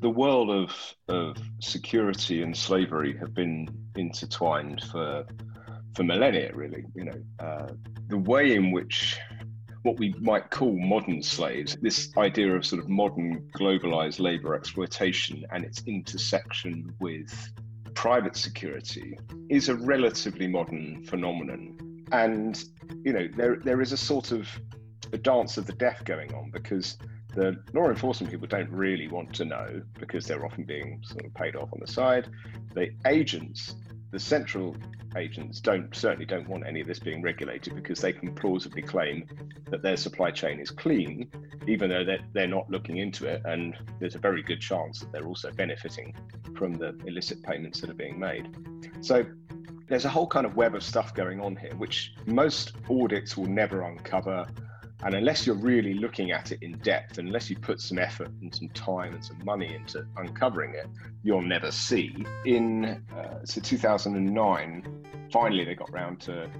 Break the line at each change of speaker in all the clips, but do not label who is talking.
The world of, of security and slavery have been intertwined for for millennia, really. You know, uh, the way in which what we might call modern slaves, this idea of sort of modern globalized labor exploitation and its intersection with private security is a relatively modern phenomenon. And, you know, there, there is a sort of a dance of the deaf going on because the law enforcement people don't really want to know because they're often being sort of paid off on the side. The agents the central agents don't certainly don't want any of this being regulated because they can plausibly claim that their supply chain is clean, even though they're, they're not looking into it. And there's a very good chance that they're also benefiting from the illicit payments that are being made. So there's a whole kind of web of stuff going on here, which most audits will never uncover. And unless you're really looking at it in depth, unless you put some effort and some time and some money into uncovering it, you'll never see. In uh, so 2009, finally they got round to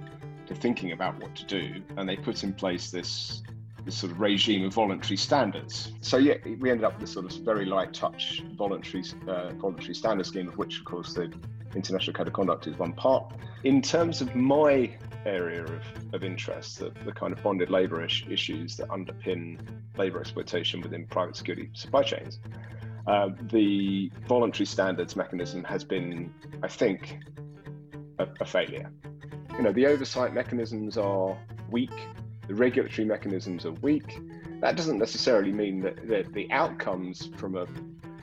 to thinking about what to do, and they put in place this this sort of regime of voluntary standards. So yeah, we ended up with this sort of very light touch voluntary uh, voluntary standard scheme, of which of course the International Code of Conduct is one part. In terms of my area of, of interest, the, the kind of bonded labour is- issues that underpin labour exploitation within private security supply chains. Uh, the voluntary standards mechanism has been, I think, a, a failure. You know, the oversight mechanisms are weak, the regulatory mechanisms are weak. That doesn't necessarily mean that, that the outcomes from a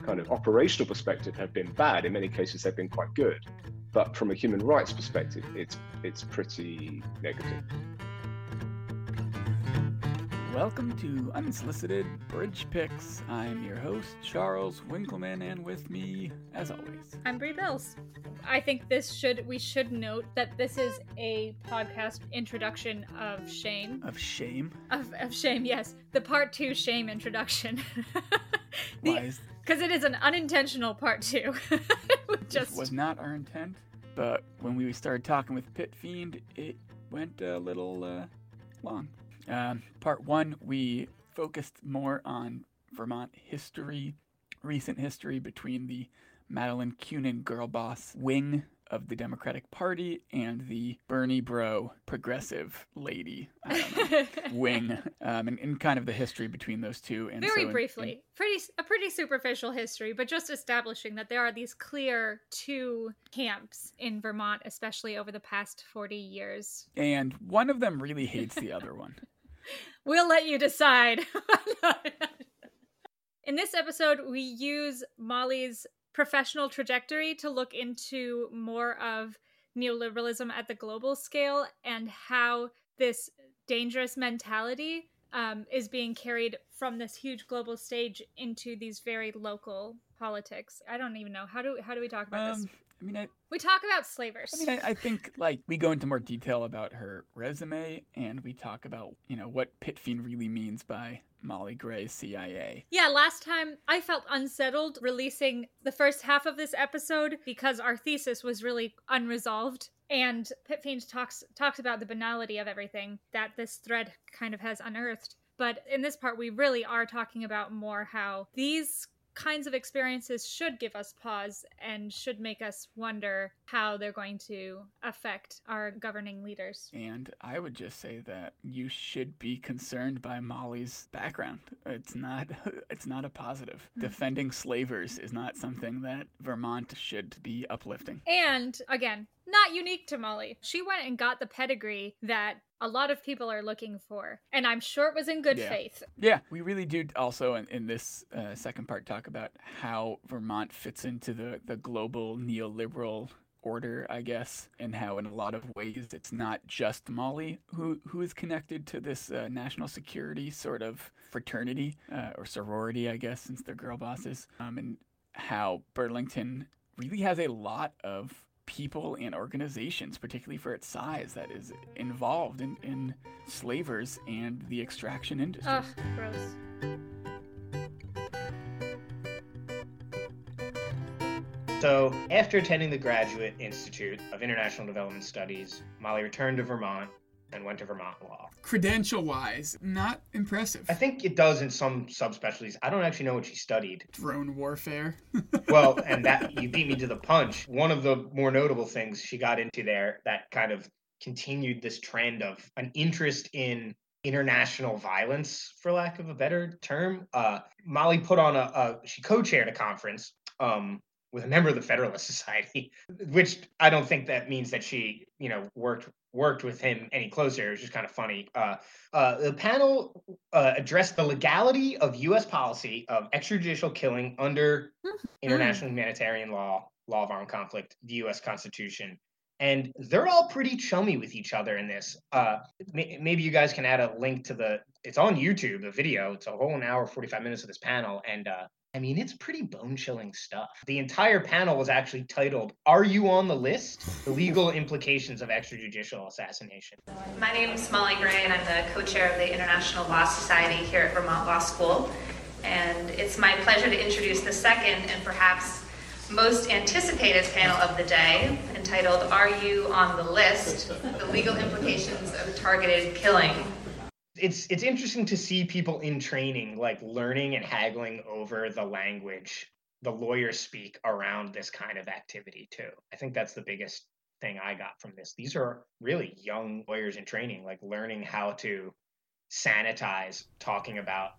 kind of operational perspective have been bad. In many cases, they've been quite good. But from a human rights perspective, it's it's pretty negative.
Welcome to Unsolicited Bridge Picks. I'm your host, Charles Winkleman, and with me, as always,
I'm Brie Bills. I think this should we should note that this is a podcast introduction of shame.
Of shame.
Of, of shame, yes. The part two shame introduction. Because it is an unintentional part two.
Just was not our intent, but when we started talking with Pit Fiend, it went a little uh, long. Um, part one, we focused more on Vermont history, recent history between the Madeleine Kunin girl boss wing of the Democratic Party and the Bernie Bro progressive lady wing, um, and, and, kind of the history between those two. And
Very
so
briefly, in, in, pretty a pretty superficial history, but just establishing that there are these clear two camps in Vermont, especially over the past forty years.
And one of them really hates the other one.
we'll let you decide. In this episode, we use Molly's professional trajectory to look into more of neoliberalism at the global scale and how this dangerous mentality um, is being carried from this huge global stage into these very local politics. I don't even know how do how do we talk about um, this?
I mean, I,
we talk about slavers.
I mean, I, I, think like we go into more detail about her resume, and we talk about you know what Pit Fiend really means by Molly Gray CIA.
Yeah, last time I felt unsettled releasing the first half of this episode because our thesis was really unresolved. And Pit Fiend talks talks about the banality of everything that this thread kind of has unearthed. But in this part, we really are talking about more how these kinds of experiences should give us pause and should make us wonder how they're going to affect our governing leaders.
And I would just say that you should be concerned by Molly's background. It's not it's not a positive. Hmm. Defending slavers is not something that Vermont should be uplifting.
And again, not unique to Molly. She went and got the pedigree that a lot of people are looking for. And I'm sure it was in good
yeah.
faith.
Yeah, we really do also in, in this uh, second part talk about how Vermont fits into the, the global neoliberal order, I guess, and how in a lot of ways it's not just Molly who who is connected to this uh, national security sort of fraternity uh, or sorority, I guess, since they're girl bosses, um, and how Burlington really has a lot of people and organizations, particularly for its size, that is involved in, in slavers and the extraction industry.
Ugh, gross.
So, after attending the Graduate Institute of International Development Studies, Molly returned to Vermont and went to Vermont law.
Credential wise, not impressive.
I think it does in some subspecialties. I don't actually know what she studied.
Drone warfare.
well, and that you beat me to the punch. One of the more notable things she got into there that kind of continued this trend of an interest in international violence, for lack of a better term. Uh, Molly put on a, a she co-chaired a conference um, with a member of the Federalist Society, which I don't think that means that she, you know, worked worked with him any closer. It was just kind of funny. Uh, uh, the panel uh, addressed the legality of U.S. policy of extrajudicial killing under mm-hmm. international humanitarian law, law of armed conflict, the U.S. Constitution, and they're all pretty chummy with each other in this. Uh, may, maybe you guys can add a link to the. It's on YouTube, the video. It's a whole an hour, forty five minutes of this panel, and uh, I mean, it's pretty bone chilling stuff. The entire panel was actually titled, Are You on the List? The Legal Implications of Extrajudicial Assassination.
My name is Molly Gray, and I'm the co chair of the International Law Society here at Vermont Law School. And it's my pleasure to introduce the second and perhaps most anticipated panel of the day, entitled Are You on the List? The Legal Implications of Targeted Killing
it's it's interesting to see people in training like learning and haggling over the language the lawyers speak around this kind of activity too. I think that's the biggest thing I got from this. These are really young lawyers in training, like learning how to sanitize talking about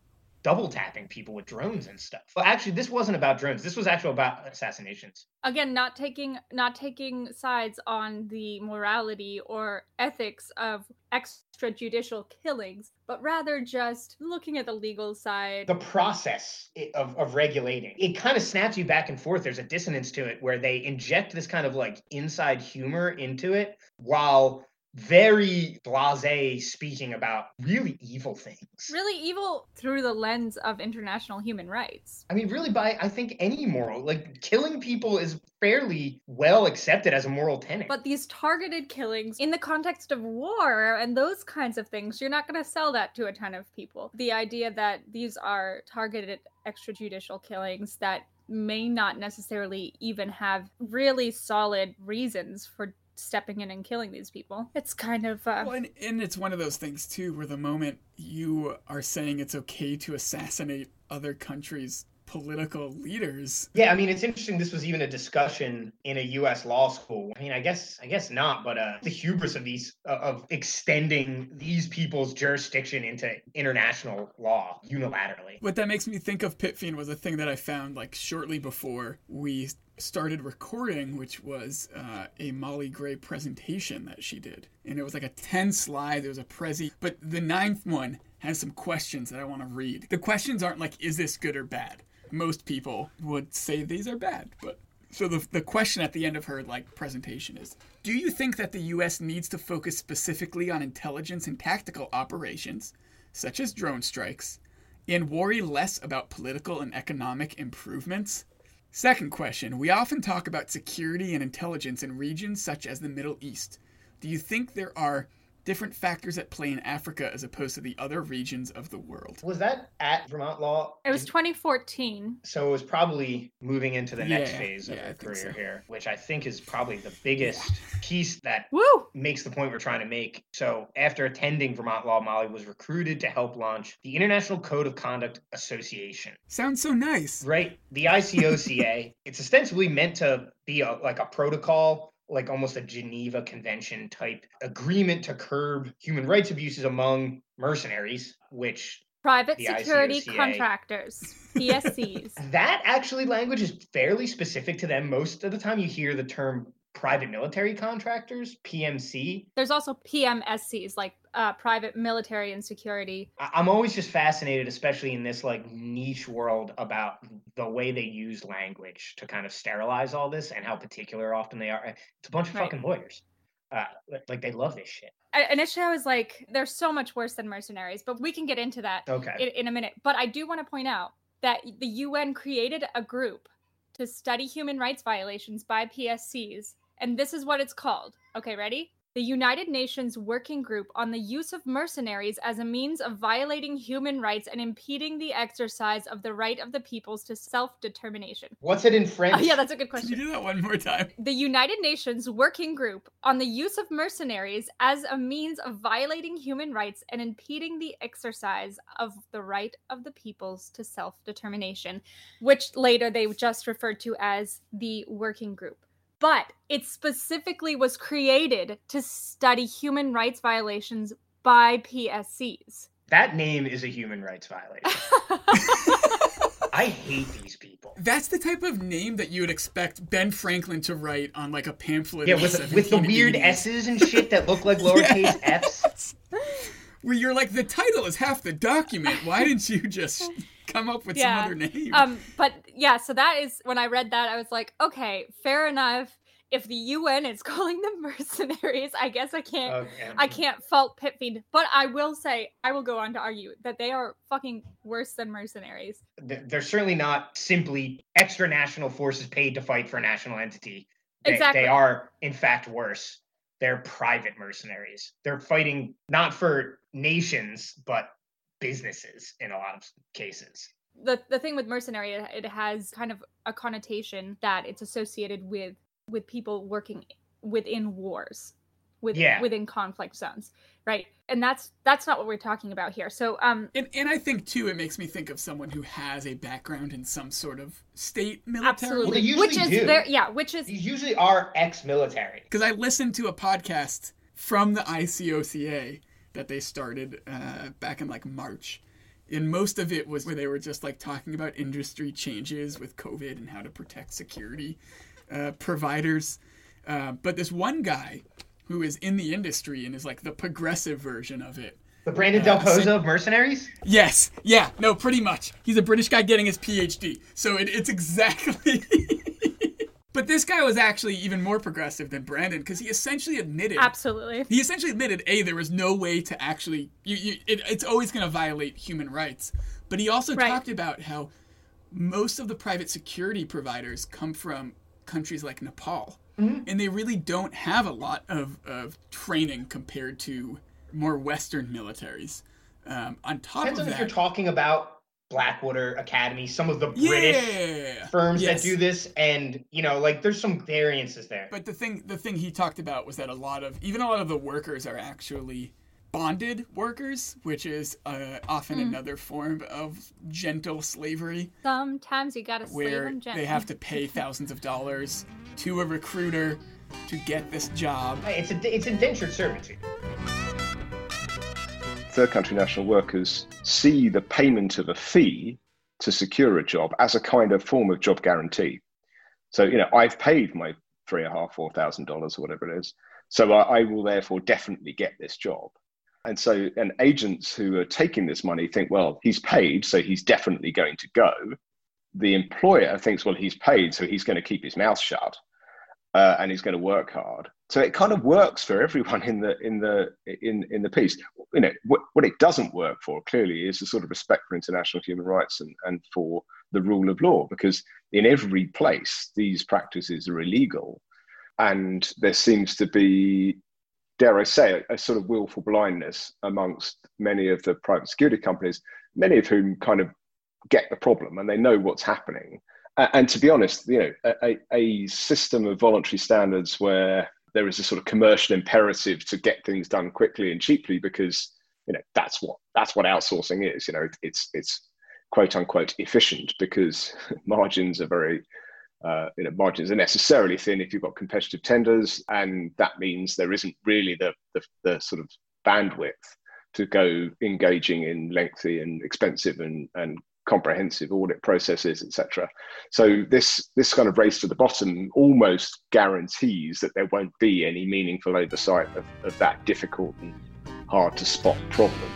double tapping people with drones and stuff. Well, actually, this wasn't about drones. This was actually about assassinations.
Again, not taking not taking sides on the morality or ethics of extrajudicial killings, but rather just looking at the legal side.
The process of, of regulating. It kind of snaps you back and forth. There's a dissonance to it where they inject this kind of like inside humor into it while very blase speaking about really evil things.
Really evil through the lens of international human rights.
I mean, really, by I think any moral, like killing people is fairly well accepted as a moral tenet.
But these targeted killings in the context of war and those kinds of things, you're not going to sell that to a ton of people. The idea that these are targeted extrajudicial killings that may not necessarily even have really solid reasons for stepping in and killing these people. It's kind of. Uh...
Well, and, and it's one of those things, too, where the moment you are saying it's okay to assassinate other countries' political leaders.
Yeah, I mean it's interesting this was even a discussion in a US law school. I mean, I guess I guess not, but uh the hubris of these uh, of extending these people's jurisdiction into international law unilaterally.
What that makes me think of Pit was a thing that I found like shortly before we started recording, which was uh, a Molly Gray presentation that she did. And it was like a 10 slide, there was a Prezi. But the ninth one has some questions that I want to read. The questions aren't like, is this good or bad? Most people would say these are bad, but so the, the question at the end of her like presentation is do you think that the us needs to focus specifically on intelligence and tactical operations such as drone strikes and worry less about political and economic improvements Second question We often talk about security and intelligence in regions such as the Middle East. Do you think there are different factors at play in Africa as opposed to the other regions of the world.
Was that at Vermont Law?
It was 2014.
So it was probably moving into the next yeah, phase of yeah, her career so. here, which I think is probably the biggest yeah. piece that
Woo!
makes the point we're trying to make. So after attending Vermont Law, Molly was recruited to help launch the International Code of Conduct Association.
Sounds so nice.
Right? The ICOCA. it's ostensibly meant to be a, like a protocol like almost a Geneva Convention type agreement to curb human rights abuses among mercenaries, which
private security ICOCA, contractors, PSCs.
that actually language is fairly specific to them. Most of the time, you hear the term private military contractors, PMC.
There's also PMSCs, like uh, private military and security.
I'm always just fascinated, especially in this like niche world, about the way they use language to kind of sterilize all this and how particular often they are. It's a bunch of right. fucking lawyers. Uh, like they love this shit.
Initially, I was like, "They're so much worse than mercenaries," but we can get into that
okay.
in, in a minute. But I do want to point out that the UN created a group to study human rights violations by PSCs and this is what it's called. Okay, ready? The United Nations Working Group on the Use of Mercenaries as a Means of Violating Human Rights and Impeding the Exercise of the Right of the Peoples to Self Determination.
What's it in French?
Oh, yeah, that's a good question.
Can you do that one more time?
The United Nations Working Group on the Use of Mercenaries as a Means of Violating Human Rights and Impeding the Exercise of the Right of the Peoples to Self Determination, which later they just referred to as the Working Group. But it specifically was created to study human rights violations by PSCs.
That name is a human rights violation. I hate these people.
That's the type of name that you would expect Ben Franklin to write on like a pamphlet.
Yeah, with with the weird S's and shit that look like lowercase F's.
where you're like the title is half the document. Why didn't you just come up with
Yeah.
some other name?
um but yeah so that is when i read that i was like okay fair enough if the un is calling them mercenaries i guess i can't
Okay.
i can't fault pitfiend but i will say i will go on to argue that they are fucking worse than mercenaries
They're certainly not simply extra national forces paid to fight for a national entity. They,
Exactly.
they are, in fact, worse. They're private mercenaries. They're fighting not for nations, but businesses in a lot of cases.
the the thing with mercenary it, it has kind of a connotation that it's associated with with people working within wars with
Yeah.
within conflict zones right and that's that's not what we're talking about here so um
and and I think too, it makes me think of someone who has a background in some sort of state military.
absolutely
usually
which is
do.
there yeah which is
These usually are ex-military.
because I listened to a podcast from the ICOCA that they started uh, back in like March. And most of it was where they were just like talking about industry changes with COVID and how to protect security uh, providers. Uh, but this one guy who is in the industry and is like the progressive version of it.
The Brandon
Uh,
Del Pozo
same-
of mercenaries?
Yes, yeah, no, pretty much. He's a British guy getting his PhD. So it, it's exactly. but this guy was actually even more progressive than Brandon because he essentially admitted
absolutely.
he essentially admitted a there was no way to actually you, you it, it's always going to violate human rights. But he also
Right.
talked about how most of the private security providers come from countries like nepal. And they really don't have a lot of, of training compared to more western militaries. Um, on top
Depends
of
on if
that
you're talking about Blackwater Academy, some of the British
yeah
firms
Yes.
that do this, and you know, like there's some variances there.
But the thing the thing he talked about was that a lot of even a lot of the workers are actually bonded workers, which is uh, often another form of gentle slavery
sometimes you gotta slave
where
them gently
they have to pay thousands of dollars to a recruiter to get this job.
It's a, it's indentured servitude.
Third country national workers see the payment of a fee to secure a job as a kind of form of job guarantee. So, you know, I've paid my three and a half, four thousand dollars or whatever it is. So I, I will therefore definitely get this job. And so, and agents who are taking this money think, well, he's paid, so he's definitely going to go. The employer thinks, well, he's paid, so he's going to keep his mouth shut uh, and he's going to work hard. So it kind of works for everyone in the in the in in the piece. You know what, what it doesn't work for clearly is the sort of respect for international human rights and and for the rule of law because in every place these practices are illegal, and there seems to be, dare I say, a, a sort of willful blindness amongst many of the private security companies, many of whom kind of get the problem and they know what's happening and to be honest, you know, a, a- system of voluntary standards where there is a sort of commercial imperative to get things done quickly and cheaply because you know that's what that's what outsourcing is. You know, it's it's quote unquote efficient because margins are very uh, you know margins are necessarily thin if you've got competitive tenders, and that means there isn't really the the, the sort of bandwidth to go engaging in lengthy and expensive and and comprehensive audit processes, etc. So this this kind of race to the bottom almost guarantees that there won't be any meaningful oversight of, of that difficult and hard to spot problem.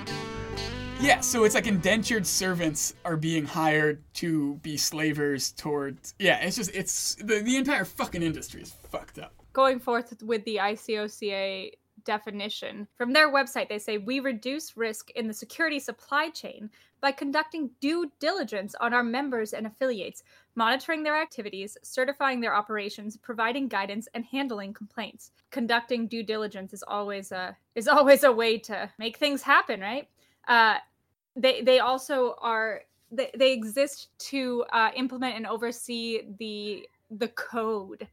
Yeah, so it's like indentured servants are being hired to be slavers towards. Yeah, it's just it's the the entire fucking industry is fucked up.
going forth with the ICOCA definition. From their website, they say we reduce risk in the security supply chain by conducting due diligence on our members and affiliates, monitoring their activities, certifying their operations, providing guidance, and handling complaints. Conducting due diligence is always a is always a way to make things happen, right? Uh, they they also are they, they exist to uh, implement and oversee the the code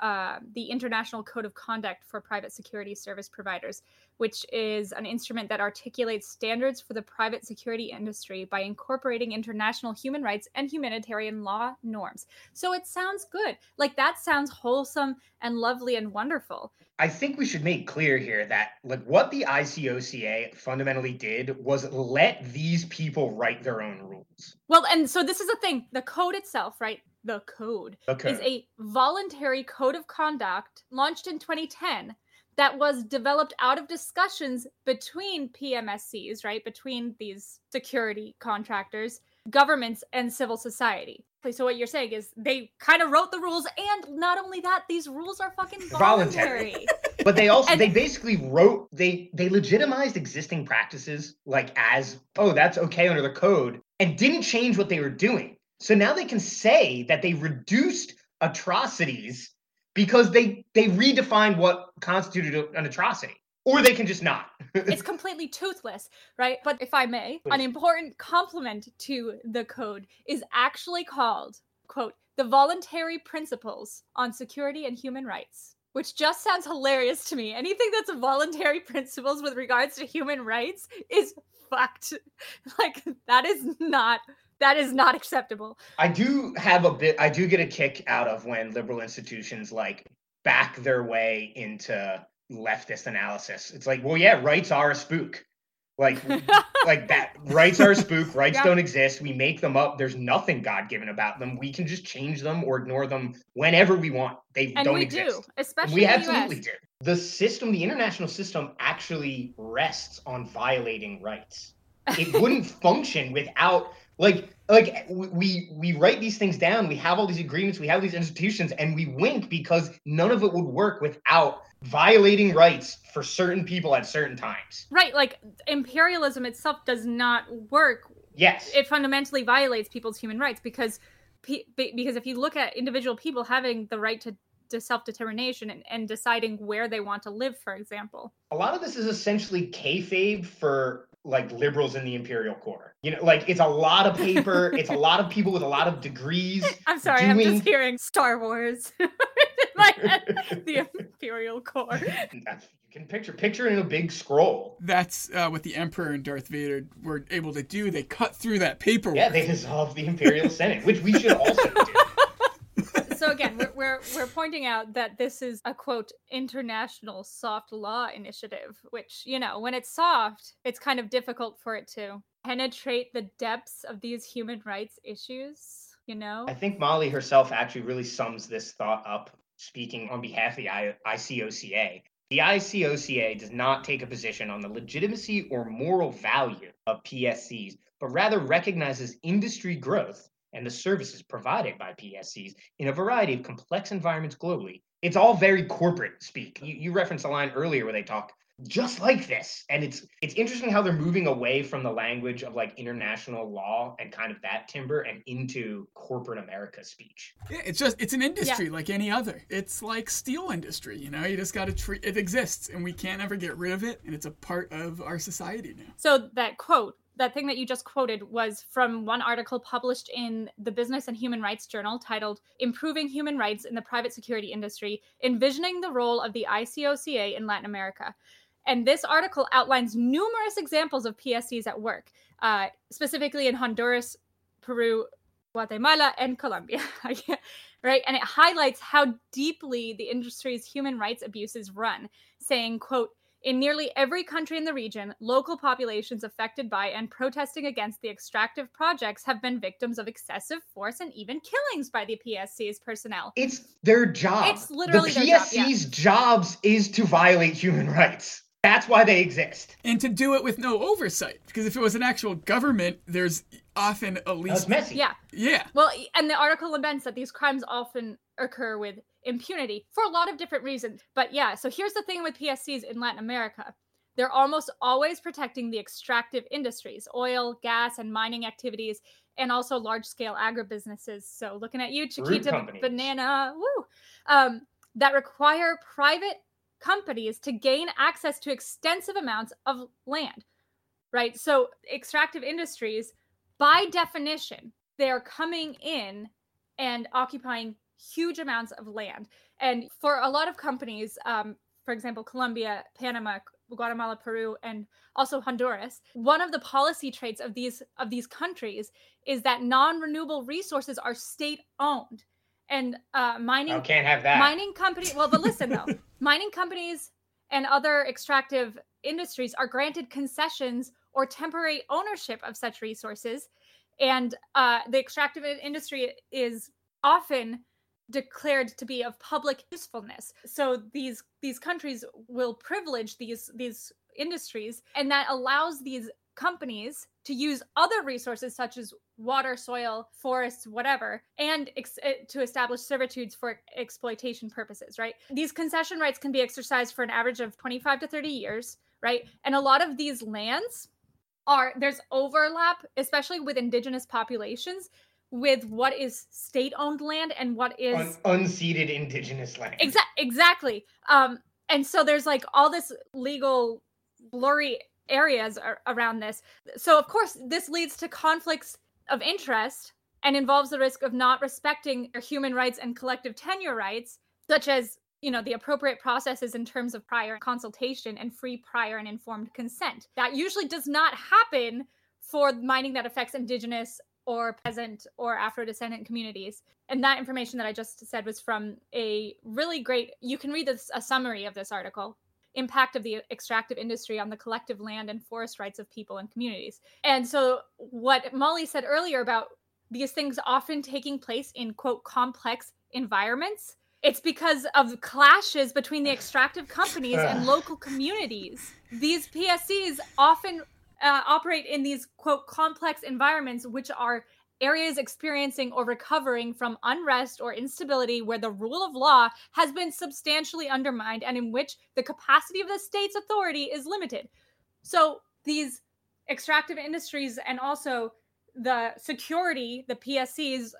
uh, the International Code of Conduct for Private Security Service Providers, which is an instrument that articulates standards for the private security industry by incorporating international human rights and humanitarian law norms. So it sounds good. Like that sounds wholesome and lovely and wonderful.
I think we should make clear here that like what the ICOCA fundamentally did was let these people write their own rules.
Well, and so this is the thing, the code itself, right? The code,
code.
is a voluntary code of conduct launched in 2010 that was developed out of discussions between PMSCs, right? Between these security contractors, governments, and civil society. So what you're saying is they kind of wrote the rules, and not only that, these rules are fucking
Voluntary.
voluntary.
but they also
And-
they basically wrote they they legitimized existing practices like as oh that's okay under the code and didn't change what they were doing so now they can say that they reduced atrocities because they they redefined what constituted an atrocity or they can just not
it's completely toothless, right? But if I may, an important complement to the code is actually called, quote, the Voluntary Principles on Security and Human Rights, which just sounds hilarious to me. Anything that's voluntary principles with regards to human rights is fucked. Like, that is not. That is not acceptable.
I do have a bit I do get a kick out of when liberal institutions like back their way into leftist analysis. It's like, well, yeah, rights are a spook. Like like that rights are a spook, rights
Yeah.
don't exist. We make them up. There's nothing God given about them. We can just change them or ignore them whenever we want. They
and
don't
we
exist.
do, especially
we absolutely
US.
do. The system, the international system actually rests on violating rights. It wouldn't function without like like we- we write these things down, we have all these agreements, we have these institutions and we wink because none of it would work without violating rights for certain people at certain times.
Right, like imperialism itself does not work
Yes.
it fundamentally violates people's human rights because because if you look at individual people having the right to, to self-determination and, and deciding where they want to live for example
a lot of this is essentially kayfabe for like liberals in the imperial core. You know, like it's a lot of paper, it's a lot of people with a lot of degrees.
i'm sorry i'm just hearing star wars in my head, the imperial core
That's, you can picture picture in a big scroll.
That's uh, what the Emperor and Darth Vader were able to do. They cut through that paperwork.
Yeah, they dissolved the imperial senate, which we should also do.
We're we're pointing out that this is a quote international soft law initiative which you know when it's soft it's kind of difficult for it to penetrate the depths of these human rights issues you know
I think Molly herself actually really sums this thought up, speaking on behalf of the I- ICOCA. The ICOCA does not take a position on the legitimacy or moral value of PSCs, but rather recognizes industry growth and the services provided by PSCs in a variety of complex environments globally. It's all very corporate speak. You, you referenced a line earlier where they talk just like this and it's it's interesting how they're moving away from the language of like international law and kind of that timber and into corporate america speech
Yeah, it's just it's an industry like any other. It's like steel industry, you know. You just got to treat it exists, and we can't ever get rid of it, and it's a part of our society now.
So that quote, that thing that you just quoted was from one article published in the Business and Human Rights Journal titled Improving Human Rights in the Private Security Industry, Envisioning the Role of the ICOCA in Latin America. And this article outlines numerous examples of PSCs at work, uh, specifically in Honduras, Peru, Guatemala, and Colombia. right? And it highlights how deeply the industry's human rights abuses run, saying, quote, in nearly every country in the region, local populations affected by and protesting against the extractive projects have been victims of excessive force and even killings by the PSC's personnel.
it's their job
It's literally
the
their job, yeah.
psc's jobs is to violate human rights that's why they exist
And to do it with no oversight, because if it was an actual government, there's often at
that's
least
messy
Yeah.
yeah.
Well, and the article laments that these crimes often occur with impunity for a lot of different reasons. But yeah, so here's the thing with PSCs in Latin America. they're almost always protecting the extractive industries, oil, gas, and mining activities, and also large scale agribusinesses. So, looking at you, Chiquita Banana, woo, um, that require private companies to gain access to extensive amounts of land, right? So, extractive industries, by definition, they're coming in and occupying huge amounts of land. And for a lot of companies, um, for example, Colombia, Panama, Guatemala, Peru, and also Honduras. One of the policy traits of these of these countries is that non-renewable resources are state-owned, and uh, mining
oh, can't have that.
Mining company. Well, but listen though, mining companies and other extractive industries are granted concessions or temporary ownership of such resources, and uh, the extractive industry is often declared to be of public usefulness. So these these countries will privilege these these industries and that allows these companies to use other resources such as water soil forests whatever and ex- eh, to establish servitudes for exploitation purposes right? These concession rights can be exercised for an average of 25 to 30 years right? And a lot of these lands are there's overlap especially with indigenous populations with what is state owned land and what is
Un- unceded indigenous land.
Exa- exactly. Um, and so there's like all this legal blurry areas ar- around this. So of course this leads to conflicts of interest and involves the risk of not respecting human rights and collective tenure rights, such as you know the appropriate processes in terms of prior consultation and free prior and informed consent. That usually does not happen for mining that affects indigenous or peasant or Afro descendant communities. And that information that I just said was from a really great, you can read this, a summary of this article impact of the extractive industry on the collective land and forest rights of people and communities. And so, what Molly said earlier about these things often taking place in quote complex environments, it's because of clashes between the extractive companies and local communities. These PSCs often uh, operate in these quote complex environments which are areas experiencing or recovering from unrest or instability where the rule of law has been substantially undermined and in which the capacity of the state's authority is limited. So these extractive industries and also the security the pscs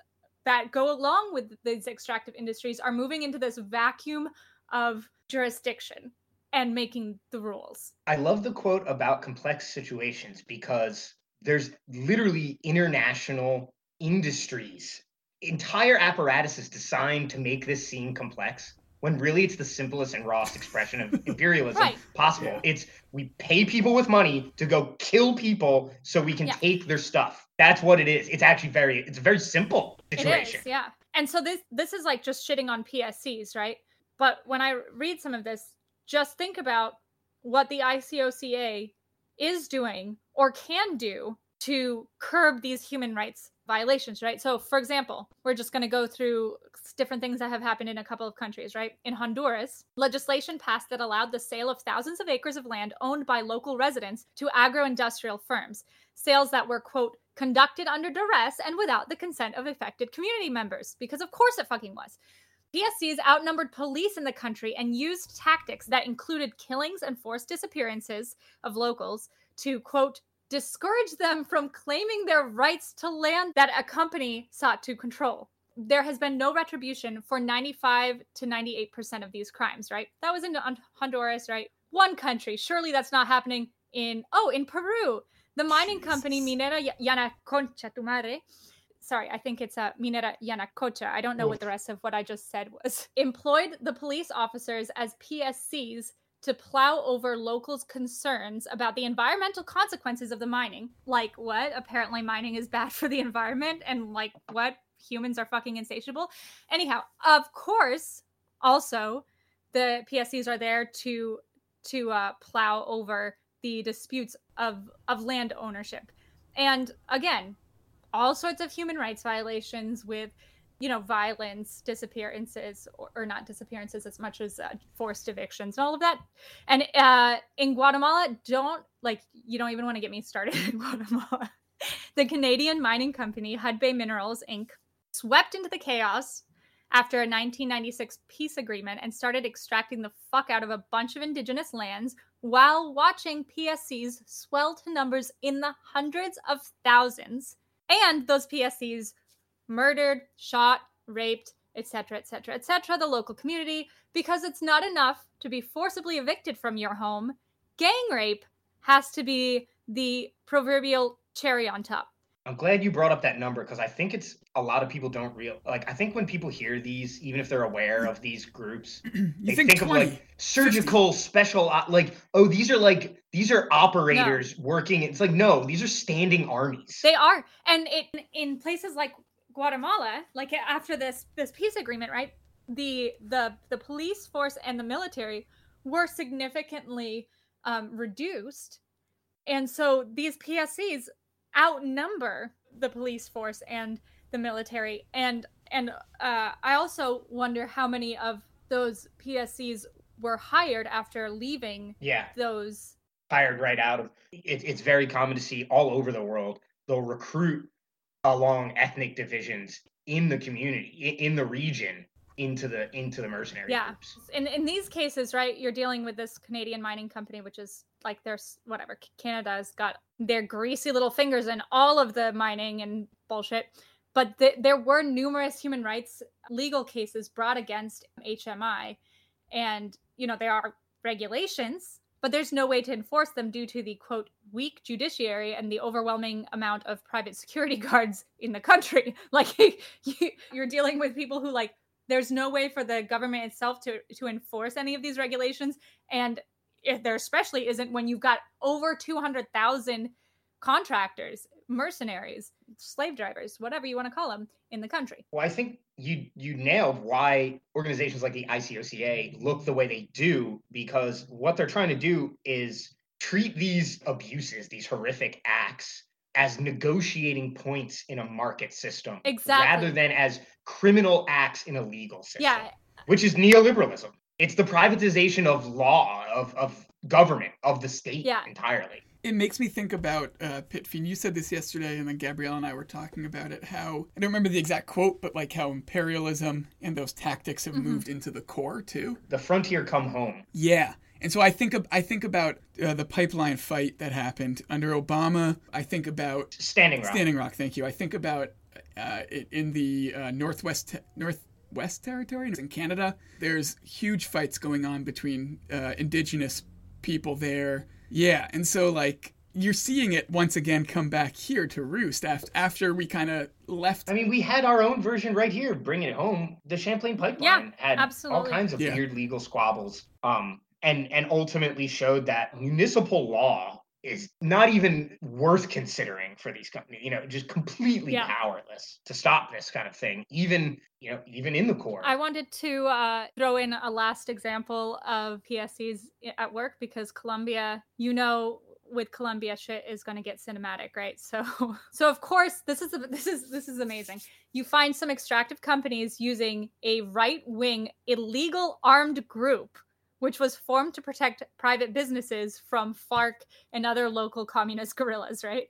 that go along with these extractive industries are moving into this vacuum of jurisdiction and making the rules.
I love the quote about complex situations because there's literally international industries, entire apparatuses designed to make this seem complex when really it's the simplest and rawest expression of imperialism right. possible. Yeah. It's we pay people with money to go kill people so we can yeah. take their stuff. That's what it is. It's actually very it's a very simple situation.
It is, yeah. And so this this is like just shitting on PSCs, right? But when I read some of this, just think about what the ICOCA is doing or can do to curb these human rights violations, right? So, for example, we're just going to go through different things that have happened in a couple of countries, right? In Honduras, legislation passed that allowed the sale of thousands of acres of land owned by local residents to agro industrial firms, sales that were, quote, conducted under duress and without the consent of affected community members, because of course it fucking was. PSCs outnumbered police in the country and used tactics that included killings and forced disappearances of locals to, quote, discourage them from claiming their rights to land that a company sought to control. There has been no retribution for 95 to 98% of these crimes, right? That was in Honduras, right? One country. Surely that's not happening in, oh, in Peru. The mining Jesus. company Minera Yanaconcha, tu madre, sorry, I think it's a uh, Minera Yanacocha. I don't know Oof. what the rest of what I just said was. Employed the police officers as PSCs to plow over locals' concerns about the environmental consequences of the mining. Like what? Apparently, mining is bad for the environment, and like what? Humans are fucking insatiable. Anyhow, of course, also the PSCs are there to to uh, plow over the disputes of of land ownership. And again, all sorts of human rights violations with you know violence disappearances or, or not disappearances as much as uh, forced evictions and all of that. And uh, in guatemala don't like you don't even want to get me started in guatemala. The canadian mining company hudbay minerals inc swept into the chaos after a 1996 peace agreement and started extracting the fuck out of a bunch of indigenous lands while watching PSCs swell to numbers in the hundreds of thousands, and those PSCs murdered, shot, raped, etc., etc., etc., the local community, because it's not enough to be forcibly evicted from your home. Gang rape has to be the proverbial cherry on top.
I'm glad you brought up that number because I think it's a lot of people don't real like I think when people hear these, even if they're aware of these groups, they
think
think, of like surgical special like oh these are like these are operators working. It's like no, these are standing armies.
They are, and in in places like Guatemala, like after this this peace agreement, right? The the the police force and the military were significantly um, reduced, and so these PSCs outnumber the police force and the military, and and uh, I also wonder how many of those PSCs were hired after leaving
yeah,
those.
hired right out of it, it's very common to see all over the world. They'll recruit along ethnic divisions in the community, in the region, into the into the mercenary
Yeah.
groups.
in in these cases, right, you're dealing with this Canadian mining company, which is like there's whatever Canada's got their greasy little fingers in all of the mining and bullshit. But th- there were numerous human rights legal cases brought against HMI, and you know there are regulations, but there's no way to enforce them due to the quote weak judiciary and the overwhelming amount of private security guards in the country. Like you, you're dealing with people who like there's no way for the government itself to to enforce any of these regulations. And if there especially isn't when you've got over 200,000 contractors mercenaries slave drivers whatever you want to call them in the country.
Well, I think you you nailed why organizations like the ICOCA look the way they do because what they're trying to do is treat these abuses, these horrific acts as negotiating points in a market system
Exactly.
rather than as criminal acts in a legal system.
yeah
Which is neoliberalism. It's the privatization of law, of, of government, of the state
Yeah.
entirely.
It makes me think about uh, Pitfiend. You said this yesterday, and then Gabrielle and I were talking about it. How I don't remember the exact quote, but like how imperialism and those tactics have moved into the core too.
The frontier come home.
Yeah, and so I think of, I think about uh, the pipeline fight that happened under Obama. I think about
Standing rock.
Standing Rock. Thank you. I think about uh, it in the uh, northwest northwest territory in Canada. There's huge fights going on between uh, indigenous people there. Yeah, and so like you're seeing it once again come back here to roost after after we kind of left.
I mean, we had our own version right here, bringing it home. The Champlain Pipeline had
absolutely.
all kinds of
Yeah.
weird legal squabbles, um, and and ultimately showed that municipal law is not even worth considering for these companies. You know, just completely
Yeah.
powerless to stop this kind of thing, even you know, even in the court
I wanted to uh, throw in a last example of PSCs at work because Colombia, you know, with Colombia, shit is going to get cinematic, right? So, so of course, this is this is this is amazing. You find some extractive companies using a right-wing illegal armed group, which was formed to protect private businesses from FARC and other local communist guerrillas, right?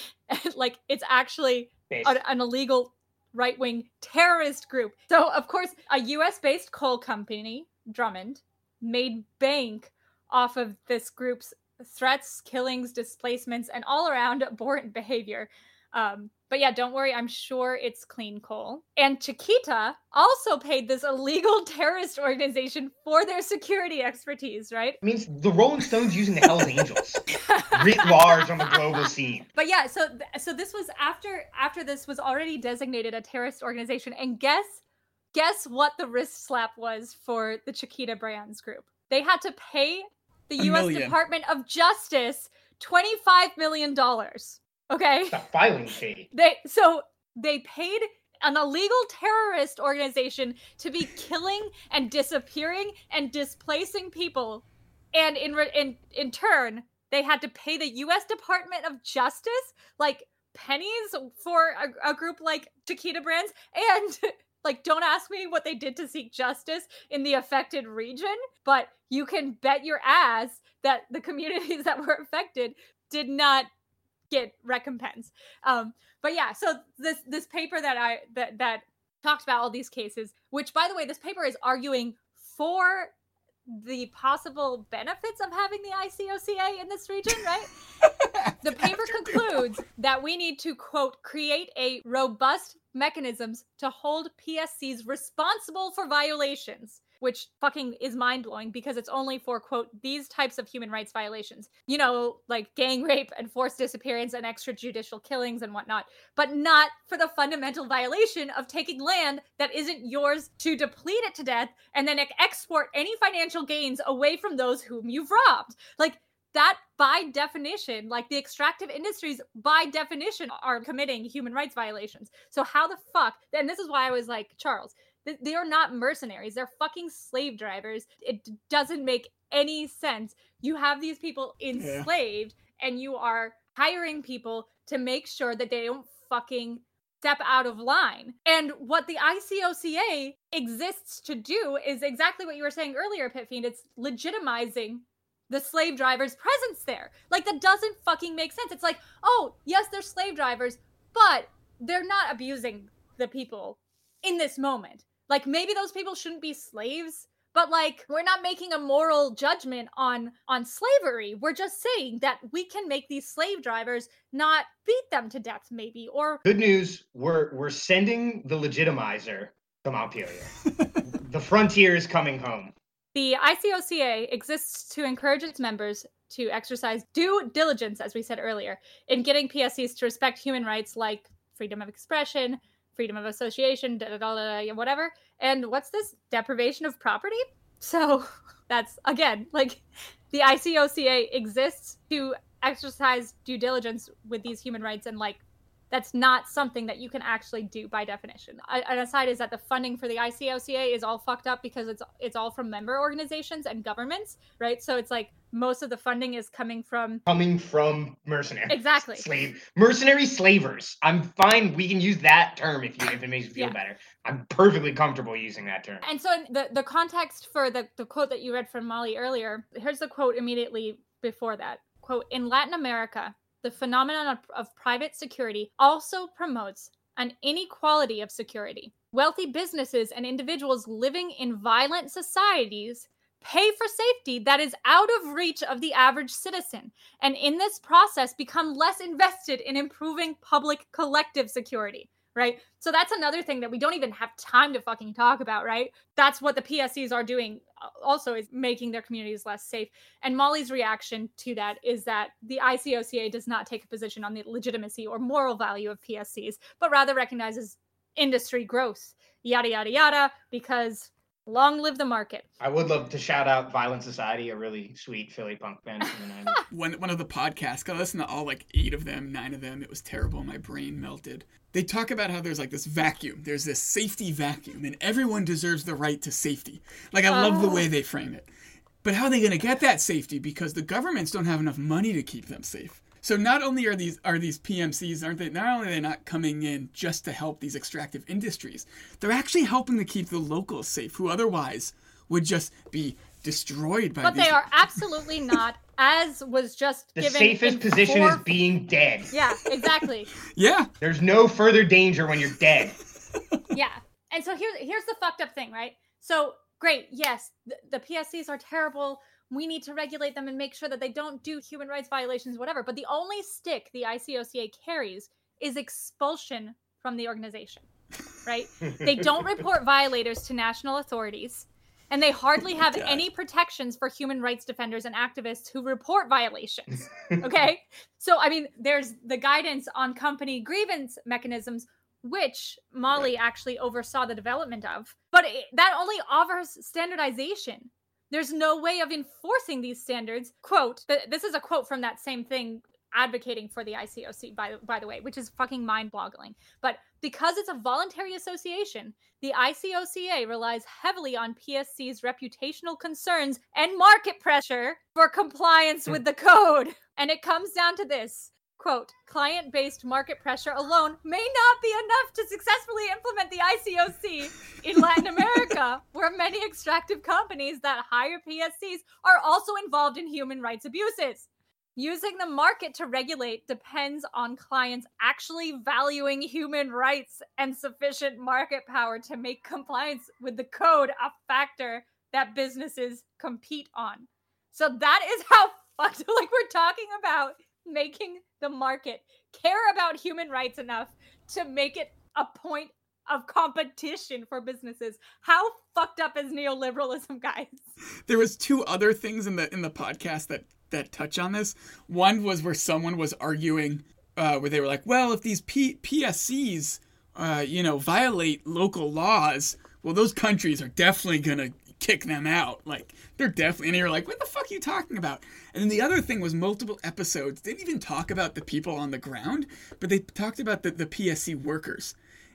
like it's actually an, an illegal right wing terrorist group. So, of course, a US based coal company, Drummond, made bank off of this group's threats, killings, displacements, and all around abhorrent behavior. Um, but yeah, don't worry, I'm sure it's clean coal. And Chiquita also paid this illegal terrorist organization for their security expertise, right?
It means the Rolling Stones using the Hell's Angels writ large on the global scene.
But yeah, so so this was after after this was already designated a terrorist organization, and guess guess what the wrist slap was for the Chiquita Brands Group? They had to pay the
A
U.S.
million.
Department of Justice twenty five million dollars. Okay,
The filing fee.
they so they paid an illegal terrorist organization to be killing and disappearing and displacing people. And in re- in in turn they had to pay the US Department of Justice like pennies for a, a group like Chiquita Brands. And like don't ask me what they did to seek justice in the affected region but you can bet your ass that the communities that were affected did not get recompense. Um but yeah so this this paper that i that that talked about all these cases which by the way this paper is arguing for the possible benefits of having the ICOCA in this region, right? the paper concludes that we need to quote create a robust mechanisms to hold PSCs responsible for violations which fucking is mind blowing because it's only for, quote, these types of human rights violations. You know, like gang rape and forced disappearance and extrajudicial killings and whatnot, but not for the fundamental violation of taking land that isn't yours to deplete it to death and then export any financial gains away from those whom you've robbed. Like, that by definition like the extractive industries by definition are committing human rights violations so how the fuck and this is why i was like charles they are not mercenaries. They're fucking slave drivers. It doesn't make any sense. You have these people enslaved yeah. and you are hiring people to make sure that they don't fucking step out of line. And what the ICOCA exists to do is exactly what you were saying earlier, Pitfiend. It's legitimizing the slave drivers' presence there. Like that doesn't fucking make sense. It's like, oh, yes, they're slave drivers, but they're not abusing the people in this moment. Like maybe those people shouldn't be slaves, but like we're not making a moral judgment on on slavery. We're just saying that we can make these slave drivers not beat them to death maybe or
Good news, we're we're sending the legitimizer to Montpelier. the frontier is coming home.
The ICOCA exists to encourage its members to exercise due diligence, as we said earlier, in getting PSCs to respect human rights like freedom of expression, freedom of association, da, da, da, whatever. And what's this deprivation of property? So that's again like the ICOCA exists to exercise due diligence with these human rights and like that's not something that you can actually do by definition. An aside is that the funding for the ICOCA is all fucked up because it's it's all from member organizations and governments, right? So it's like most of the funding is coming from
coming from mercenaries.
Exactly.
Slave mercenary slavers. I'm fine. We can use that term if you if it makes you feel yeah. better. I'm perfectly comfortable using that term.
And so the the context for the, the quote that you read from Molly earlier, here's the quote immediately before that. Quote, in Latin America, the phenomenon of, of private security also promotes an inequality of security. Wealthy businesses and individuals living in violent societies pay for safety that is out of reach of the average citizen, and in this process become less invested in improving public collective security right? So that's another thing that we don't even have time to fucking talk about, right? That's what the PSCs are doing also is making their communities less safe. And Molly's reaction to that is that the ICOCA does not take a position on the legitimacy or moral value of PSCs, but rather recognizes industry growth, yada, yada, yada, because Long live the market.
I would love to shout out Violent Society, a really sweet Philly punk band from the 90s.
one, one of the podcasts, I listened to all like eight of them, nine of them. It was terrible. My brain melted. They talk about how there's like this vacuum. There's this safety vacuum, and everyone deserves the right to safety. Like, I love the oh. way they frame it. But how are they going to get that safety? Because the governments don't have enough money to keep them safe. So not only are these are these PMCs aren't they not only are they not coming in just to help these extractive industries, they're actually helping to keep the locals safe who otherwise would just be destroyed by
But
these...
they are absolutely not as was just
the
given
safest position four... is being dead.
Yeah, exactly.
yeah.
There's no further danger when you're dead.
yeah. And so here's here's the fucked up thing, right? So great, yes, the, the PSCs are terrible we need to regulate them and make sure that they don't do human rights violations, whatever. But the only stick the ICOCA carries is expulsion from the organization, right? they don't report violators to national authorities, and they hardly have God. any protections for human rights defenders and activists who report violations. Okay. so, I mean, there's the guidance on company grievance mechanisms, which Molly actually oversaw the development of, but it, that only offers standardization there's no way of enforcing these standards. Quote, this is a quote from that same thing advocating for the ICOC by by the way, which is fucking mind-boggling. But because it's a voluntary association, the ICOCA relies heavily on PSC's reputational concerns and market pressure for compliance hmm. with the code. And it comes down to this quote, client based market pressure alone may not be enough to successfully implement the ICOC in Latin America, where many extractive companies that hire PSCs are also involved in human rights abuses. Using the market to regulate depends on clients actually valuing human rights and sufficient market power to make compliance with the code a factor that businesses compete on. So that is how fucked like we're talking about making the market care about human rights enough to make it a point of competition for businesses. How fucked up is neoliberalism, guys?
There was two other things in the in the podcast that that touch on this. One was where someone was arguing uh, where they were like, "Well, if these P- PSCs, uh, you know, violate local laws, well, those countries are definitely gonna kick them out. Like they're definitely." And you're like, "What the fuck are you talking about?" And then the other thing was multiple episodes didn't even talk about the people on the ground, but they talked about the, the PSC workers.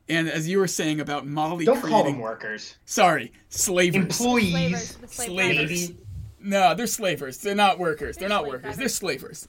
And as you were saying about Molly,
Don't
creating,
call them workers.
Sorry, slavers.
Employees.
Slavers, the
Slavers. No, they're slavers. They're not workers. They're,
They're
not workers.
drivers.
They're slavers.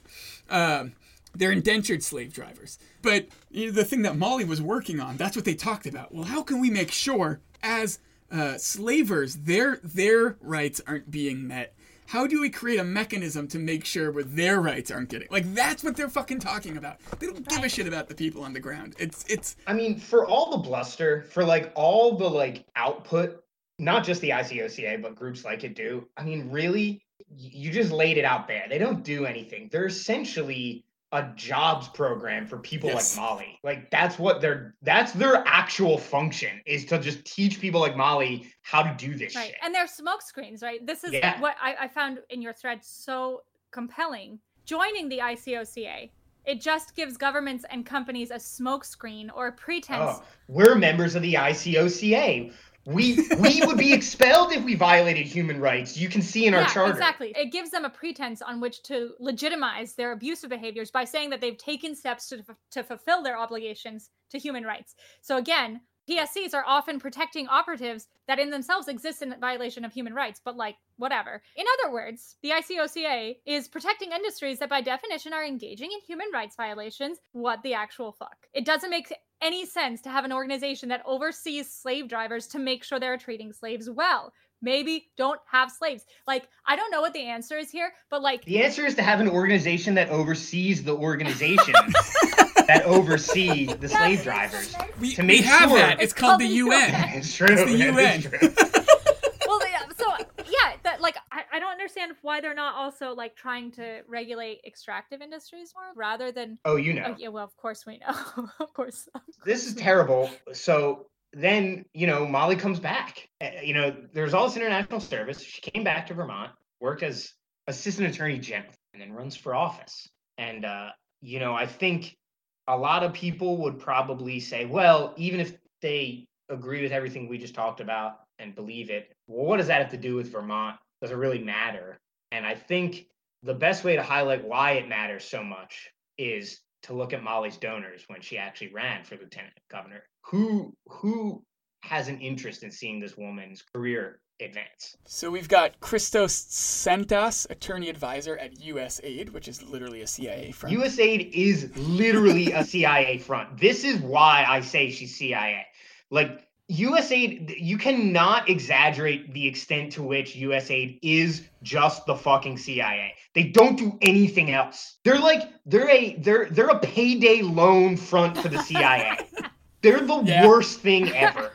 Um, they're indentured slave drivers. But you know, the thing that Molly was working on, that's what they talked about. Well, how can we make sure, as uh, slavers, their their rights aren't being met? How do we create a mechanism to make sure where their rights aren't getting like that's what they're fucking talking about. They don't give a shit about the people on the ground. It's it's
I mean, for all the bluster, for like all the like output, not just the ICOCA, but groups like it do. I mean, really, you just laid it out there. They don't do anything. They're essentially a jobs program for people
Yes.
like Molly. Like that's what their that's their actual function is to just teach people like Molly how to do this
Right.
shit.
And they're smoke screens, right? This is
Yeah.
what I, I found in your thread so compelling. Joining the ICOCA, it just gives governments and companies a smokescreen or a pretense.
Oh, we're members of the ICOCA. We we would be expelled if we violated human rights. You can see in our
yeah,
charter.
exactly. It gives them a pretense on which to legitimize their abusive behaviors by saying that they've taken steps to, to fulfill their obligations to human rights. So again, PSCs are often protecting operatives that in themselves exist in violation of human rights, but like whatever. In other words, the ICOCA is protecting industries that by definition are engaging in human rights violations. What the actual fuck? It doesn't make any sense to have an organization that oversees slave drivers to make sure they're treating slaves well. Maybe don't have slaves. Like, I don't know what the answer is here, but like,
The answer is to have an organization that oversees the organizations that oversee the slave drivers.
we,
To
we have
sure-
that. It's, called, the UN.
It's true.
It's the
that
UN.
is true.
well, yeah, so yeah, that like, I, I don't understand why they're not also like trying to regulate extractive industries more rather than.
Oh, you know.
Oh, yeah, well, of course we know. of course.
this is terrible. So then, you know, Molly comes back. Uh, You know, there's all this international service. She came back to Vermont, worked as assistant attorney general, and then runs for office. And, uh, you know, I think a lot of people would probably say, well, even if they agree with everything we just talked about and believe it, well, what does that have to do with Vermont? Does it really matter? And I think the best way to highlight why it matters so much is to look at Molly's donors when she actually ran for lieutenant governor. Who who has an interest in seeing this woman's career advance?
So we've got Christos Santas, attorney advisor at USAID, which is literally a CIA firm.
USAID is literally a CIA front. This is why I say she's CIA. Like USAID, you cannot exaggerate the extent to which USAID is just the fucking CIA. They don't do anything else. They're like they're a they're they're a payday loan front for the CIA. they're the
Yeah.
worst thing ever.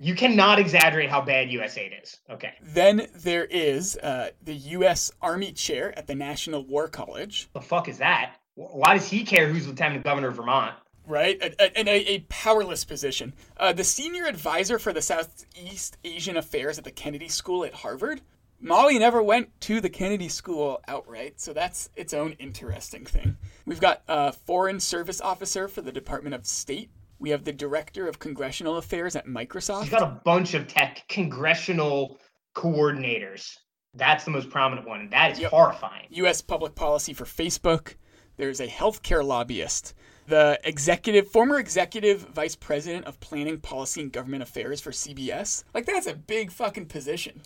You cannot exaggerate how bad USAID is. Okay.
Then there is uh, the U.S. Army chair at the National War College,
The fuck is that? Why does he care who's lieutenant governor of Vermont?
Right? A- a- And a, a powerless position. Uh, the senior advisor for the Southeast Asian Affairs at the Kennedy School at Harvard. Molly never went to the Kennedy School outright, so that's its own interesting thing. We've got a foreign service officer for the Department of State. We have the director of congressional affairs at Microsoft.
He's got a bunch of tech congressional coordinators. That's the most prominent one. That is
Yep.
horrifying.
U.S. public policy for Facebook. There's a healthcare lobbyist. The executive, former executive vice president of planning, policy, and government affairs for CBS. Like that's a big fucking position.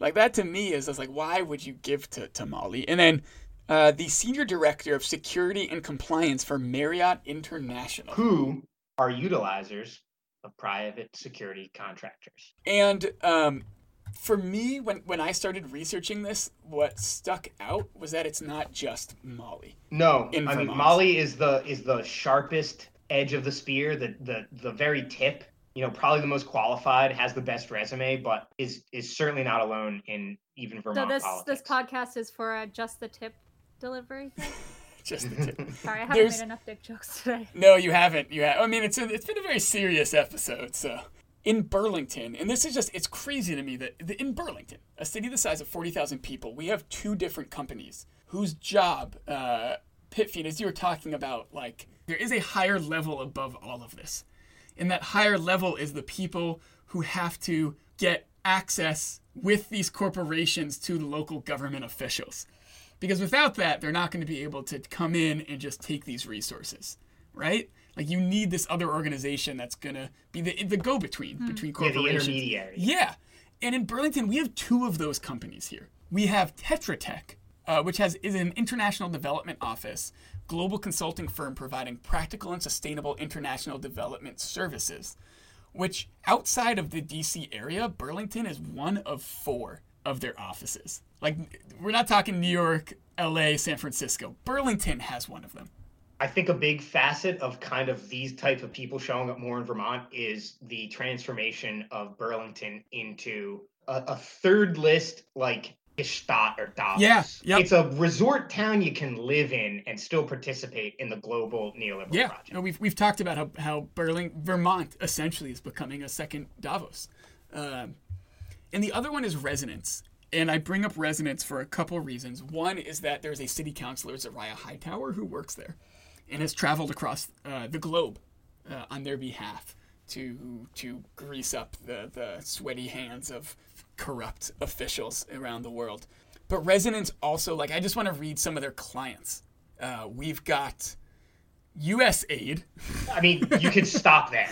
Like that to me is just like, why would you give to, to Molly? And then uh, the senior director of security and compliance for Marriott International.
Who are utilizers of private security contractors?
And um, for me, when when I started researching this, what stuck out was that it's not just Molly.
No, I mean Molly is the is the sharpest edge of the spear, the the the very tip you know, probably the most qualified, has the best resume, but is is certainly not alone in even Vermont
So this
politics.
this podcast is for a just the tip delivery. thing?
Just the tip.
Sorry, I haven't
There's-
made enough dick jokes today.
No, you haven't. You have. I mean, it's a, it's been a very serious episode. So, in Burlington, and this is just it's crazy to me that in Burlington, a city the size of forty thousand people, we have two different companies whose job, uh, Pitfiend, as you were talking about, like there is a higher level above all of this, and that higher level is the people who have to get access with these corporations to local government officials. Because without that they're not going to be able to come in and just take these resources right like you need this other organization that's going to be the, the go-between between corporations.
yeah, the intermediary.
yeah and in burlington we have two of those companies here we have tetra tech uh, which has is an international development office global consulting firm providing practical and sustainable international development services which outside of the DC area, Burlington is one of four of their offices. Like, we're not talking New York, LA, San Francisco. Burlington has one of them.
I think a big facet of kind of these type of people showing up more in Vermont is the transformation of Burlington into a, a third list like Gstaad or Davos.
Yeah, yep.
It's a resort town you can live in and still participate in the global neoliberal
Yeah,
project.
no, we've, we've talked about how, how Burling, Vermont essentially is becoming a second Davos. Um, and the other one is resonance. And I bring up resonance for a couple reasons. One is that there's a city councilor, Zoraya Hightower, who works there and has traveled across uh, the globe uh, on their behalf to to grease up the, the sweaty hands of corrupt officials around the world. But resonance also, like, I just want to read some of their clients. Uh, we've got U.S. Aid.
I mean, you can stop there.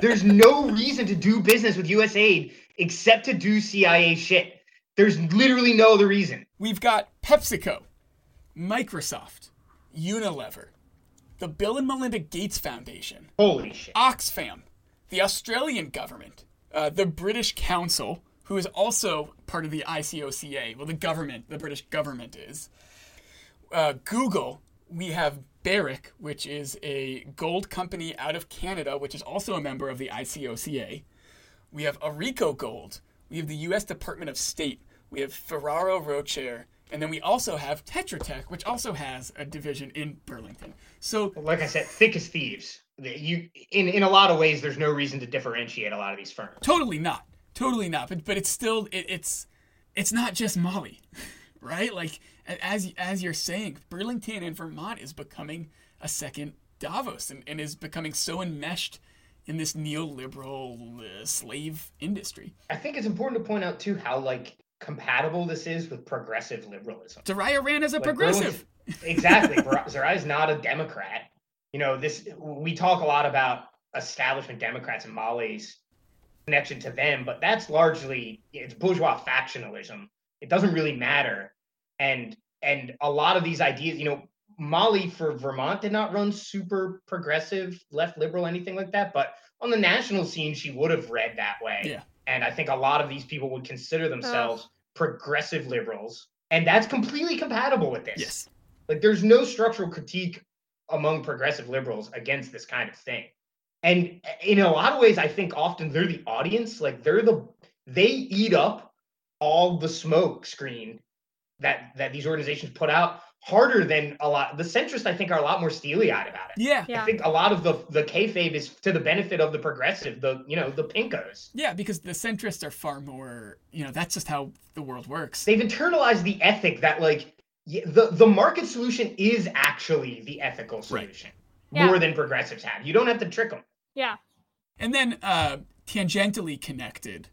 There's no reason to do business with U.S. Aid except to do CIA shit. There's literally no other reason.
We've got PepsiCo, Microsoft, Unilever, the Bill and Melinda Gates Foundation,
Holy shit.
Oxfam, the Australian government, uh, the British Council, who is also part of the ICOCA. Well, the government, the British government is. Uh, Google, we have Barrick, which is a gold company out of Canada, which is also a member of the ICOCA. We have AuRico Gold. We have the U.S. Department of State. We have Ferrero Rocher. And then we also have Tetra Tech, which also has a division in Burlington. So
like I said, thick as thieves. You in in a lot of ways, there's no reason to differentiate a lot of these firms.
totally not totally not but but it's still it, it's it's not just molly right like as as you're saying burlington and vermont is becoming a second davos and, and is becoming so enmeshed in this neoliberal uh, slave industry
I think it's important to point out too how like compatible this is with progressive liberalism.
Zoraya ran as a
Like,
progressive
Burlington- exactly. Zoraya is not a Democrat. You know, this we talk a lot about establishment Democrats and Molly's connection to them, but that's largely it's bourgeois factionalism. It doesn't really matter. And and a lot of these ideas, you know, Molly for Vermont did not run super progressive, left liberal, anything like that. But on the national scene, she would have read that way.
Yeah.
And I think a lot of these people would consider themselves progressive liberals. And that's completely compatible with this.
yes
Like there's no structural critique among progressive liberals against this kind of thing. And eh, in a lot of ways, I think often they're the audience. Like they're the they eat up all the smoke screen that that these organizations put out harder than a lot. The centrists, I think, are a lot more steely eyed about it.
yeah
Yeah.
I think a lot of the the kayfabe is to the benefit of the progressive, the you know the pinkos.
yeah because the centrists are far more you know that's just how the world works
They've internalized the ethic that like the the market solution is actually the ethical solution
Yeah.
more than progressives have. You don't have to trick them.
Yeah.
And then uh, tangentially connected,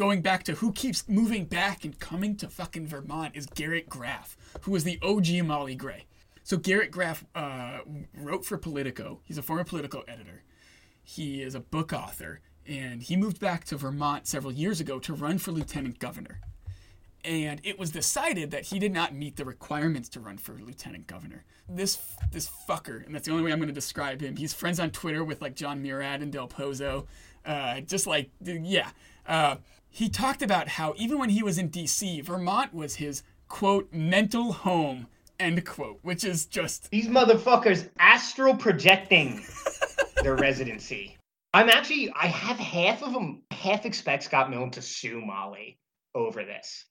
going back to who keeps moving back and coming to fucking Vermont is Garrett Graff, who was the OG Molly Gray. So Garrett Graff uh, wrote for Politico. He's a former Politico editor. He is a book author, and he moved back to Vermont several years ago to run for lieutenant governor. And it was decided that he did not meet the requirements to run for lieutenant governor. This this fucker, and that's the only way I'm going to describe him. He's friends on Twitter with like Jon Murad and Del Pozo. Uh, just like yeah, uh, he talked about how even when he was in D.C., Vermont was his quote mental home end quote, which is just
These motherfuckers astral projecting their residency. I'm actually I have half of them half expect Scott Milne to sue Molly over this.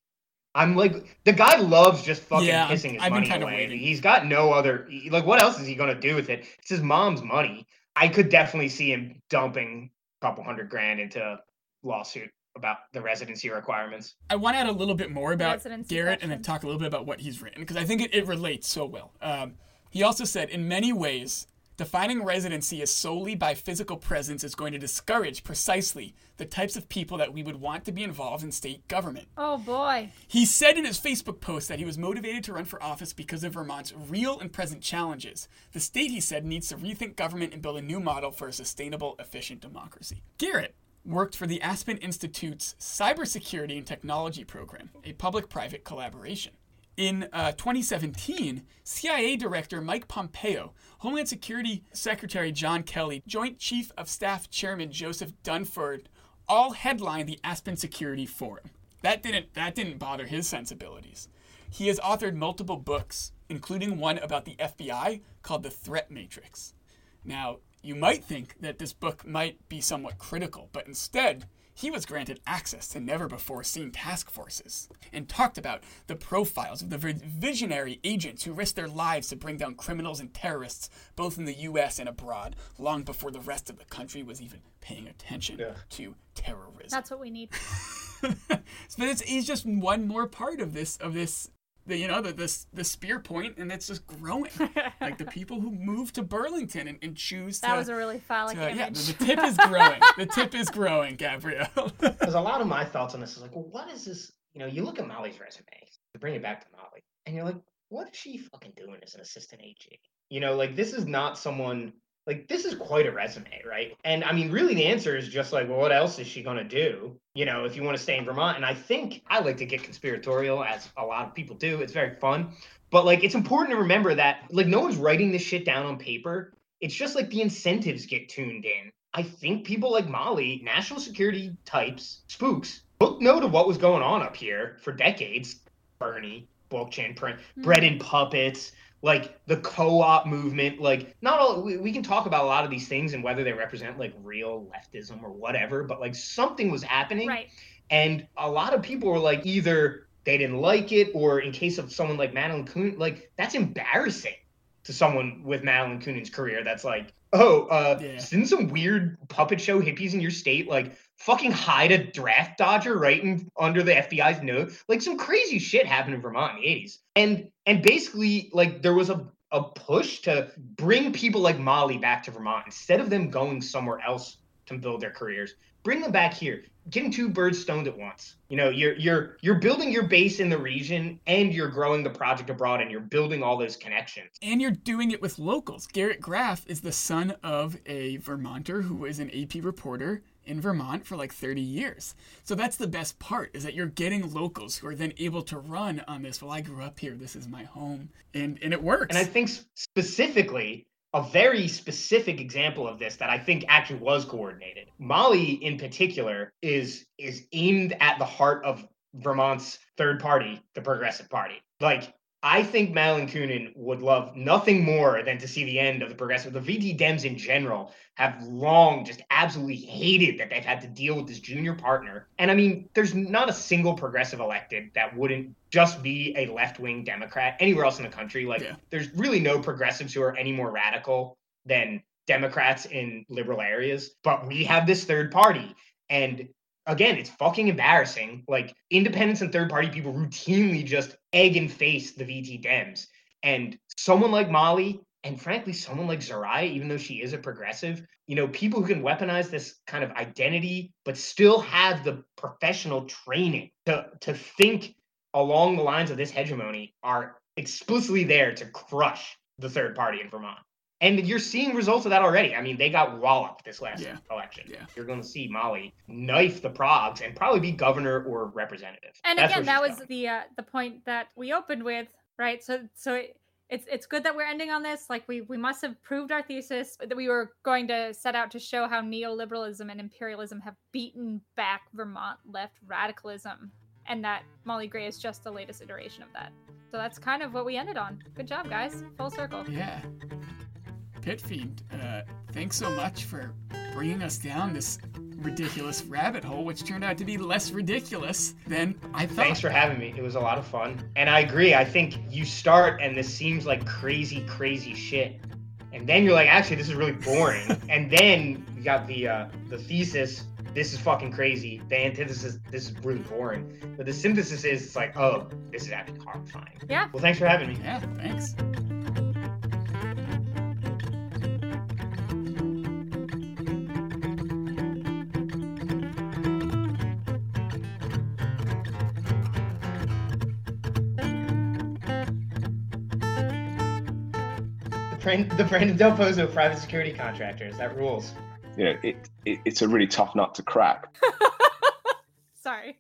I'm like the guy loves just fucking
Yeah,
pissing his
I've
money away. He's got no other like what else is he gonna do with it? It's his mom's money. I could definitely see him dumping a couple hundred grand into lawsuit about the residency requirements.
I want to add a little bit more about
Residency
Garrett and then talk a little bit about what he's written because I think it, it relates so well. Um, he also said, in many ways, defining residency as solely by physical presence is going to discourage precisely the types of people that we would want to be involved in state government.
Oh boy.
He said in his Facebook post that he was motivated to run for office because of Vermont's real and present challenges. The state, he said, needs to rethink government and build a new model for a sustainable, efficient democracy. Garrett worked for the Aspen Institute's Cybersecurity and Technology Program, a public private collaboration. In uh, 2017, CIA Director Mike Pompeo, Homeland Security Secretary John Kelly, Joint Chief of Staff Chairman Joseph Dunford all headlined the Aspen Security Forum. That didn't that didn't bother his sensibilities. He has authored multiple books, including one about the FBI called The Threat Matrix. Now, you might think that this book might be somewhat critical, but instead, he was granted access to never before seen task forces and talked about the profiles of the visionary agents who risked their lives to bring down criminals and terrorists both in the US and abroad long before the rest of the country was even paying attention
Yeah.
to terrorism.
That's what we need.
but it's, he's just one more part of this of this the you know the this the spear point and it's just growing like the people who move to burlington and, and choose
That
to,
was a really phallic
to- yeah the, the tip is growing the tip is growing gabrielle
Because a lot of my thoughts on this is like, well, what is this? You know, you look at Molly's resume, to bring it back to Molly, and you're like, what is she fucking doing as an assistant AG? You know, like this is not someone like this is quite a resume, right? And I mean, really, the answer is just like, well, what else is she gonna do? You know, if you want to stay in Vermont, and I think I like to get conspiratorial, as a lot of people do. It's very fun, but like, it's important to remember that like no one's writing this shit down on paper. It's just like the incentives get tuned in. I think people like Molly, national security types, spooks, took note of what was going on up here for decades. Bernie, Bookchin, print, hmm. bread and puppets, like the co-op movement. Like not all we, we can talk about a lot of these things and whether they represent like real leftism or whatever, but like something was happening.
Right.
And a lot of people were like either they didn't like it or in case of someone like Madeleine Kunin, like that's embarrassing to someone with Madeleine Kunin's career. That's like, oh, uh,
Yeah.
didn't some weird puppet show hippies in your state like fucking hide a draft dodger right in, under the FBI's nose? Like some crazy shit happened in Vermont in the 80s. And and basically like there was a a push to bring people like Molly back to Vermont instead of them going somewhere else to build their careers. Bring them back here. Getting two birds stoned at once. You know, you're you're you're building your base in the region and you're growing the project abroad and you're building all those connections.
and you're doing it with locals garrett graff is the son of a vermonter who was an ap reporter in vermont for like 30 years so that's the best part is that you're getting locals who are then able to run on this well i grew up here this is my home and and it works
And I think specifically, a very specific example of this that I think actually was coordinated. Molly, in particular, is is aimed at the heart of Vermont's third party, the Progressive Party. Like, I think Madeleine Kunin would love nothing more than to see the end of the Progressive. The VT Dems in general have long just absolutely hated that they've had to deal with this junior partner. And I mean, there's not a single progressive elected that wouldn't just be a left wing Democrat anywhere else in the country. Like,
Yeah.
there's really no progressives who are any more radical than Democrats in liberal areas. But we have this third party. And again, it's fucking embarrassing. Like, independents and third party people routinely just egg and face the VT Dems. And someone like Molly, and frankly, someone like Zoraya, even though she is a progressive, you know, people who can weaponize this kind of identity, but still have the professional training to to think along the lines of this hegemony are explicitly there to crush the third party in Vermont. And you're seeing results of that already. I mean, they got walloped this last
Yeah.
election.
Yeah.
You're going to see Molly knife the progs and probably be governor or representative.
And
That's
again, that was
going.
the uh, the point that we opened with, right? So so it, it's it's good that we're ending on this. Like we we must have proved our thesis that we were going to set out to show how neoliberalism and imperialism have beaten back Vermont left radicalism, and that Molly Gray is just the latest iteration of that. So that's kind of what we ended on. Good job, guys. Full circle.
yeah Pitfiend uh, thanks so much for bringing us down this ridiculous rabbit hole, which turned out to be less ridiculous than I thought.
Thanks for having me. It was a lot of fun. And I agree. I think you start and this seems like crazy, crazy shit. And then you're like, actually, this is really boring. and then you got the uh, the thesis. This is fucking crazy. The antithesis. This is really boring. But the synthesis is it's like, oh, this is actually horrifying.
Yeah.
Well, thanks for having me.
Yeah, thanks.
Brand- the Brandon Del Pozo private security contractors. That rules.
You know, it, it it's a really tough nut to crack.
Sorry.